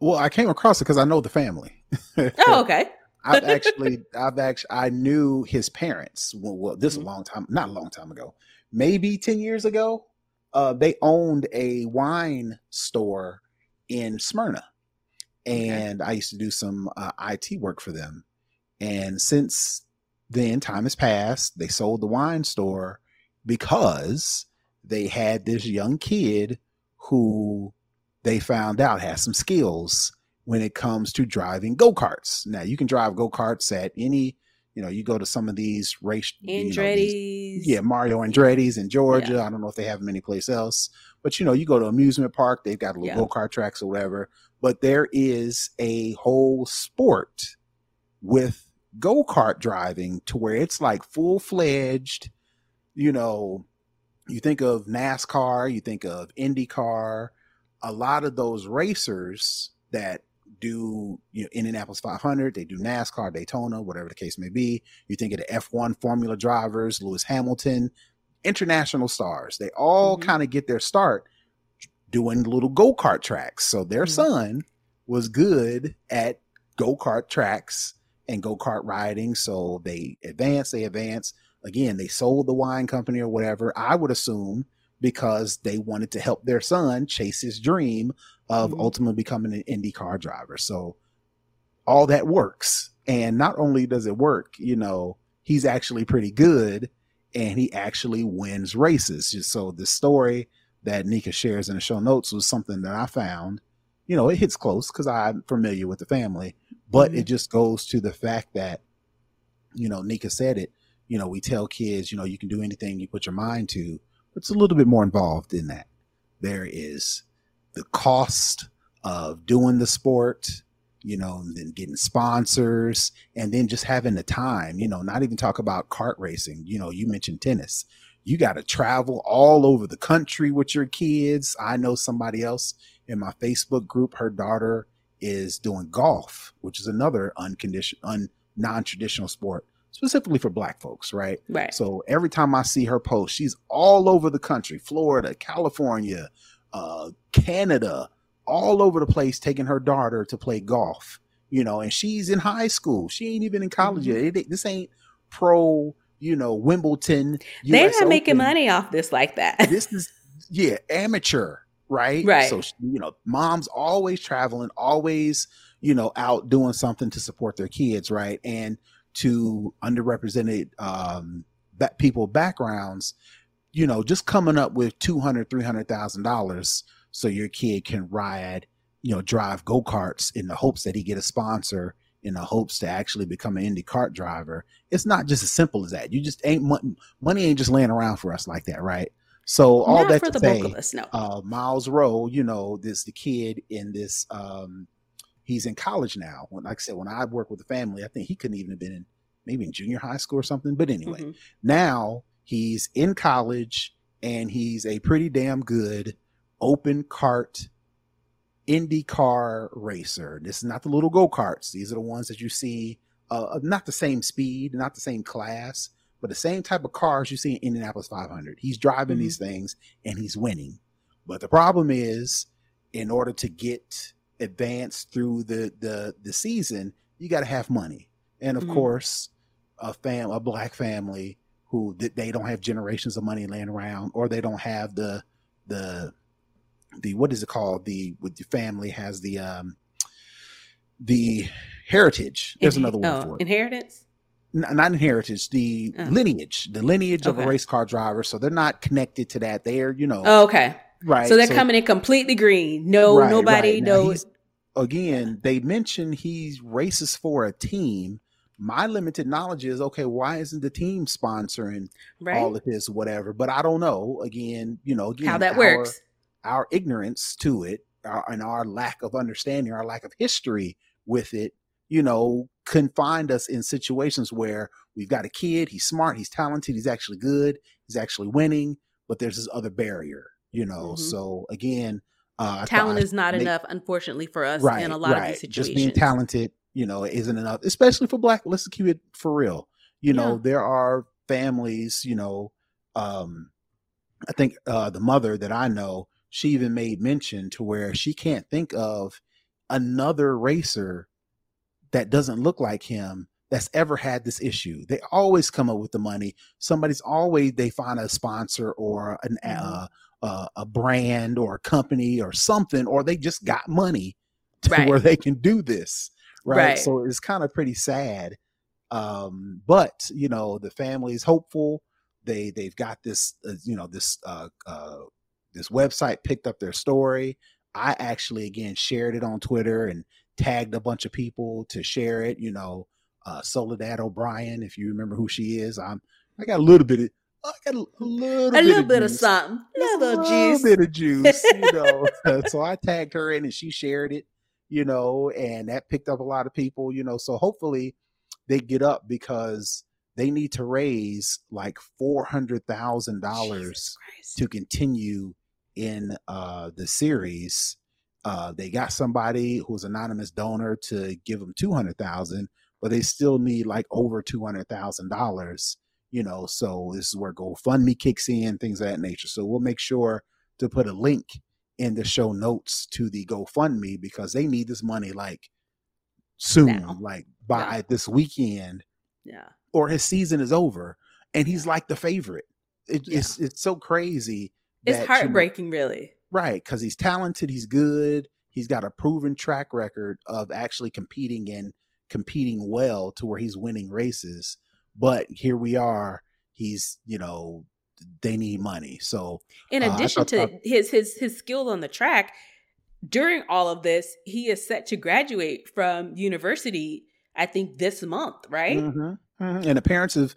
Well, I came across it because I know the family. oh, okay. I've actually, I've actually, I knew his parents. Well, well this mm-hmm. a long time, not a long time ago, maybe ten years ago. Uh, they owned a wine store in Smyrna, and okay. I used to do some uh, IT work for them. And since then, time has passed. They sold the wine store because they had this young kid who they found out has some skills when it comes to driving go karts. Now you can drive go karts at any, you know, you go to some of these race Andretti's. You know, these, yeah, Mario Andretti's in Georgia. Yeah. I don't know if they have them anyplace else, but you know, you go to amusement park, they've got little yeah. go kart tracks or whatever. But there is a whole sport with go kart driving to where it's like full fledged, you know, you think of NASCAR, you think of IndyCar, a lot of those racers that do you know Indianapolis 500, they do NASCAR, Daytona, whatever the case may be. You think of the F1 Formula drivers, Lewis Hamilton, international stars. They all mm-hmm. kind of get their start doing little go kart tracks. So their mm-hmm. son was good at go kart tracks and go kart riding. So they advance, they advance. Again, they sold the wine company or whatever. I would assume because they wanted to help their son chase his dream of mm-hmm. ultimately becoming an IndyCar driver. So all that works. And not only does it work, you know, he's actually pretty good and he actually wins races. So the story that Nika shares in the show notes was something that I found, you know, it hits close because I'm familiar with the family, but mm-hmm. it just goes to the fact that, you know, Nika said it, you know, we tell kids, you know, you can do anything you put your mind to, but it's a little bit more involved in that. There is the cost of doing the sport, you know, and then getting sponsors and then just having the time, you know, not even talk about kart racing. You know, you mentioned tennis. You got to travel all over the country with your kids. I know somebody else in my Facebook group, her daughter is doing golf, which is another unconditioned, un, non-traditional sport specifically for black folks, right? Right. So every time I see her post, she's all over the country, Florida, California, uh, Canada, all over the place, taking her daughter to play golf. You know, and she's in high school. She ain't even in college mm-hmm. yet. It, this ain't pro. You know, Wimbledon. They're not making money off this like that. this is yeah, amateur, right? Right. So you know, mom's always traveling, always you know out doing something to support their kids, right? And to underrepresented um, people backgrounds, you know, just coming up with two hundred, three hundred thousand dollars so your kid can ride, you know, drive go karts in the hopes that he get a sponsor, in the hopes to actually become an Indy kart driver. It's not just as simple as that. You just ain't money. Money ain't just laying around for us like that, right? So all Not that for to the say, us, no. uh, Miles Rowe, you know, this the kid in this. Um, he's in college now. When, like I said, when I worked with the family, I think he couldn't even have been in maybe in junior high school or something. But anyway, Mhm. now he's in college and he's a pretty damn good open cart IndyCar racer. This is not the little go karts. These are the ones that you see, uh, not the same speed, not the same class, but the same type of cars you see in Indianapolis 500. He's driving Mhm. these things and he's winning. But the problem is, in order to get advanced through the the the season, you got to have money, and of Mhm. course, a fam, a black family who they don't have generations of money laying around, or they don't have the the the what is it called the with the family has the um the heritage. There's Inhe- another word oh, for it. Inheritance? N- not inheritance, the Oh. lineage, the lineage of a race car driver. So they're not connected to that. They're you know Oh, okay. right. So they're coming in completely green. No, Right, nobody right. Knows. again, they mentioned he's racist for a team. My limited knowledge is okay. Why isn't the team sponsoring Right? all of this, whatever? But I don't know. Again, you know, again, How that our- works. Our ignorance to it, our, and our lack of understanding, our lack of history with it, you know, confined us in situations where we've got a kid. He's smart. He's talented. He's actually good. He's actually winning. But there's this other barrier, you know. Mhm. So again, uh, Talent is not make- enough, unfortunately, for us right, in a lot right. of these situations. Just being talented, you know, isn't enough, especially for black. Let's keep it for real. You know, Yeah. there are families, you know, um, I think uh, the mother that I know, she even made mention to where she can't think of another racer that doesn't look like him that's ever had this issue. They always come up with the money. Somebody's always they find a sponsor or an uh, uh, a brand or a company or something, or they just got money to Right. where they can do this. Right. Right. So it's kind of pretty sad. Um, but you know, the family is hopeful. They they've got this, uh, you know, this uh, uh, this website picked up their story. I actually again shared it on Twitter and tagged a bunch of people to share it. You know, uh, Soledad O'Brien, if you remember who she is, I'm I got a little bit of I got a, a little a bit little of bit of juice something, a little a juice. bit of juice, you know. so I tagged her in and she shared it, you know, and that picked up a lot of people, you know. So hopefully they get up because they need to raise like four hundred thousand dollars to continue in uh the series. Uh they got somebody who's anonymous donor to give them two hundred thousand, but they still need like over two hundred thousand dollars you know so this is where gofundme kicks in things of that nature so we'll make sure to put a link in the show notes to the gofundme because they need this money like soon Now. like by Yeah. this weekend Yeah. or his season is over and he's like the favorite it, Yeah. it's it's so crazy It's that, you know, heartbreaking, really. right because he's talented he's good he's got a proven track record of actually competing and competing well to where he's winning races but here we are he's you know they need money so In Uh, addition thought to his his his skill on the track, during all of this, he is set to graduate from university. I think this month, right? Mhm, mhm. and the parents have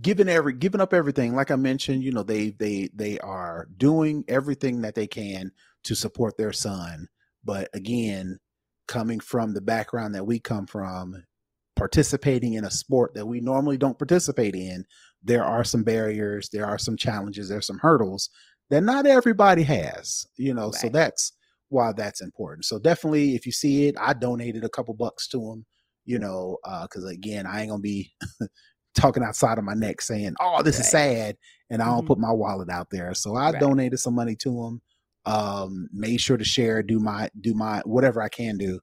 given every given up everything. Like i mentioned you know they they they are doing everything that they can to support their son. But again coming from the background that we come from participating in a sport that we normally don't participate in there are some barriers there are some challenges there's some hurdles that not everybody has you know so that's why that's important. So definitely if you see it i donated a couple bucks to them you know uh, because again i ain't gonna be talking outside of my neck saying oh this is sad and i don't Mhm. put my wallet out there so i Right. donated some money to them. um made sure to share do my do my whatever i can do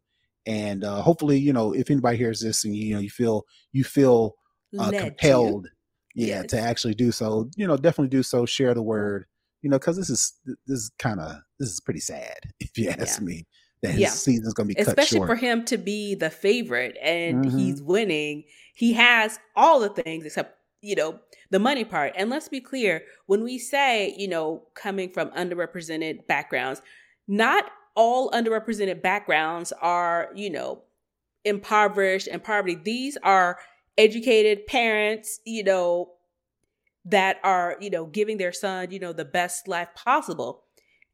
and uh hopefully you know if anybody hears this and you know you feel you feel uh, compelled yeah Yes. to actually do so you know definitely do so share the word you know because this is this is kind of this is pretty sad if you ask Yeah. me that his Yeah. season's gonna be cut especially short for him to be the favorite and Mhm. he's winning he has all the things except you know, the money part. And let's be clear, when we say, you know, coming from underrepresented backgrounds, not all underrepresented backgrounds are, you know, impoverished and poverty. These are educated parents, you know, that are, you know, giving their son, you know, the best life possible.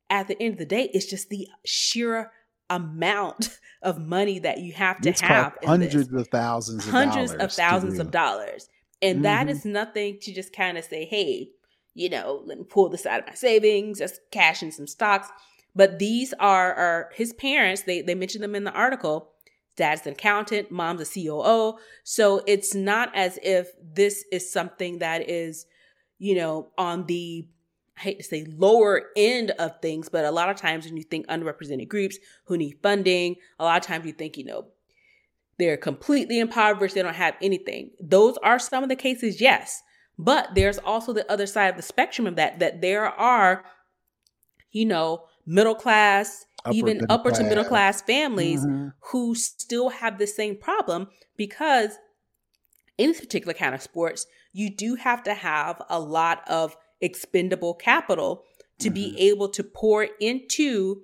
At the end of the day, it's just the sheer amount of money that you have to It's have. hundreds this. of thousands of hundreds of thousands of dollars. And that Mhm. is nothing to just kind of say, hey, you know, let me pull this out of my savings, just cash in some stocks. But these are, are his parents, they, they mentioned them in the article. Dad's an accountant, mom's a COO. So it's not as if this is something that is, you know, on the, I hate to say lower end of things, but a lot of times when you think underrepresented groups who need funding, a lot of times you think, you know, they're completely impoverished, they don't have anything. Those are some of the cases, yes. But there's also the other side of the spectrum of that, that there are, you know, middle class, Upper even upper to middle class families Mhm. who still have the same problem because in this particular kind of sports, you do have to have a lot of expendable capital to be Mm-hmm. able to pour into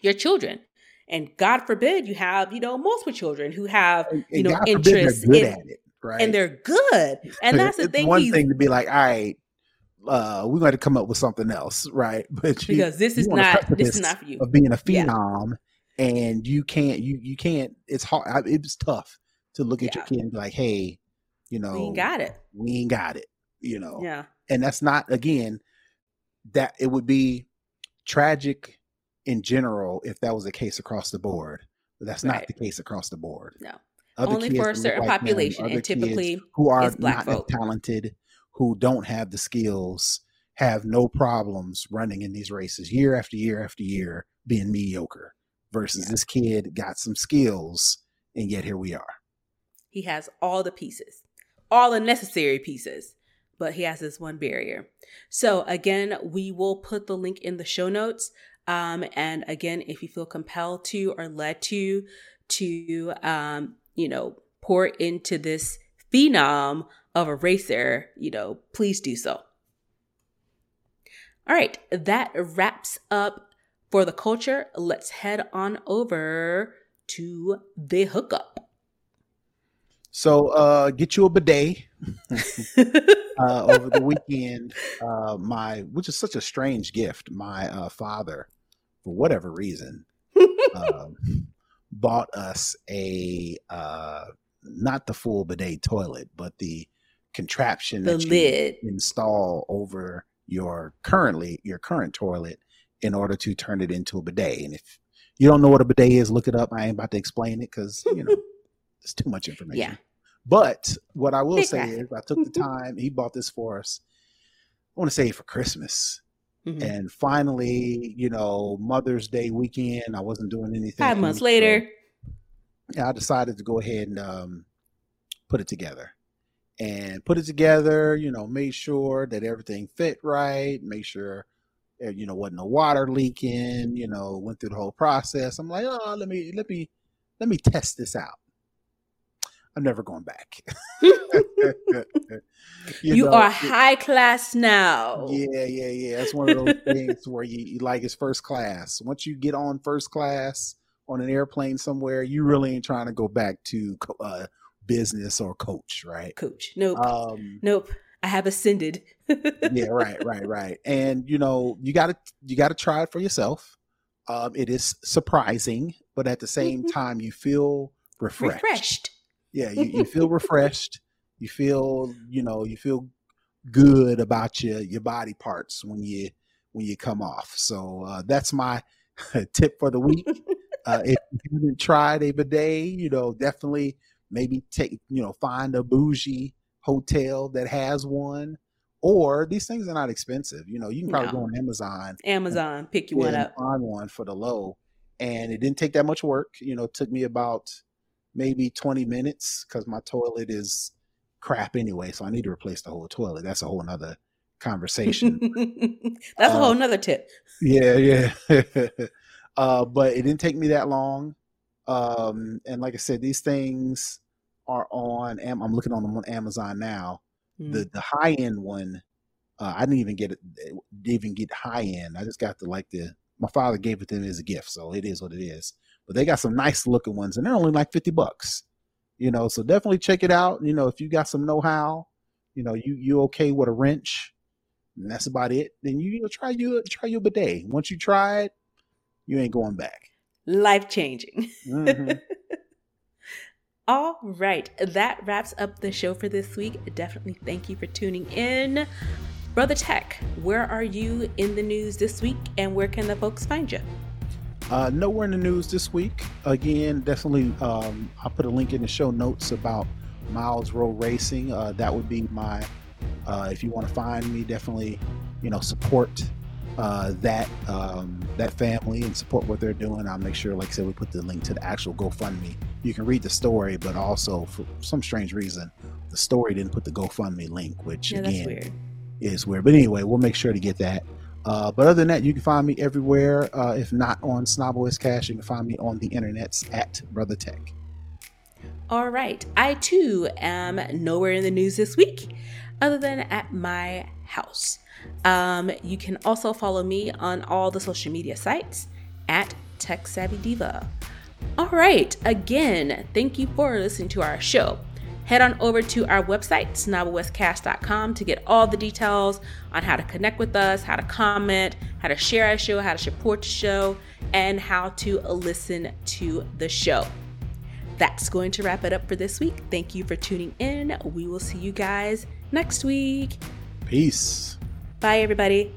your children. And God forbid you have, you know, multiple children who have, you and know, interests good in, at it, right? and they're good. And that's the it's thing. one thing to be like, all right, uh, we got to come up with something else, right? But you, because this is not this is not for you. of being a Yeah. phenom, and you can't, you you can't. It's hard. I- It's tough to look at your Yeah. kid and be like, hey, you know, We ain't got it. we ain't got it, you know. Yeah. And that's not again that it would be tragic in general if that was the case across the board but that's not the case across the board No. Other Only for a certain population. other And typically who are not talented who don't have the skills have no problems running in these races year after year after year being mediocre versus Yeah. this kid got some skills and yet here we are He has all the pieces, all the necessary pieces, but he has this one barrier. So, again, we will put the link in the show notes. Um, and again, if you feel compelled to or led to, to, um, you know, pour into this phenom of a racer, you know, please do so. All right, that wraps up for the culture. Let's head on over to the hookup. so uh get you a bidet uh, over the weekend, uh, my which is such a strange gift. My uh, father, for whatever reason, um, bought us a uh, not the full bidet toilet, but the contraption the that you lid. install over your currently your current toilet in order to turn it into a bidet. And if you don't know what a bidet is, look it up. I ain't about to explain it because you know it's too much information. Yeah. But what I will Big say is, I took the time. He bought this for us. I want to say for Christmas, Mhm. and finally, you know, Mother's Day weekend. I wasn't doing anything. Five months so, later, yeah, I decided to go ahead and um, put it together. And put it together, you know, made sure that everything fit right, make sure, uh, you know, wasn't no water leaking, you know, went through the whole process. I'm like, oh, let me, let me, let me test this out. I'm never going back. you, know, are it- high class now. yeah, yeah, yeah. That's one of those things where you, you like it's first class. Once you get on first class on an airplane somewhere, you really ain't trying to go back to uh, business or coach, right? Coach. Nope. Um, nope. I have ascended. yeah, right, right, right. And you know, you got to you got to try it for yourself. Um, it is surprising, but at the same Mhm. time, you feel refreshed. Refreshed. Yeah, you, you feel refreshed. You feel, you know, you feel good about your your body parts when you when you come off. So uh, that's my tip for the week. Uh, if you haven't tried a bidet, you know, definitely maybe take, you know, find a bougie hotel that has one. Or these things are not expensive. You know, you can probably No. go on Amazon Amazon, pick you one up. find one for the low. And it didn't take that much work. You know, it took me about maybe 20 minutes because my toilet is crap anyway. So I need to replace the whole toilet. That's a whole nother conversation. That's a Uh, whole nother tip. yeah, yeah. uh, but it didn't take me that long. Um, and like I said, these things are on. Am- I'm looking on them on Amazon now. Mm. The the high end one, uh, I didn't even get it. Didn't even get high end. I just got the like the. My father gave it to me as a gift, so it is what it is. But they got some nice looking ones, and they're only like fifty bucks. You know, so definitely check it out. You know, if you got some know how, you know, you you okay with a wrench, and that's about it. Then you, you know, try you try your bidet. Once you try it, you ain't going back. Life changing. Mm-hmm. All right, that wraps up the show for this week. Definitely thank you for tuning in. Brother Tech, where are you in the news this week and where can the folks find you? Uh, nowhere in the news this week. Again, definitely, um, I'll put a link in the show notes about Miles Rowe Racing. Uh, that would be my, uh, if you want to find me, definitely, you know, support uh, that um, that family and support what they're doing. I'll make sure, like I said, we put the link to the actual GoFundMe. You can read the story, but also for some strange reason, the story didn't put the GoFundMe link, which yeah, again weird. is weird. But anyway, we'll make sure to get that. Uh, but other than that, you can find me everywhere. Uh, if not on Snobble Cash, you can find me on the internets at Brother Tech. All right. I too am nowhere in the news this week other than at my house. Um, you can also follow me on all the social media sites at Tech Savvy Diva. All right, again, thank you for listening to our show. Head on over to our website, snobblewestcast.com, to get all the details on how to connect with us, how to comment, how to share our show, how to support the show, and how to listen to the show. That's going to wrap it up for this week. Thank you for tuning in. We will see you guys next week. Peace. Bye, everybody.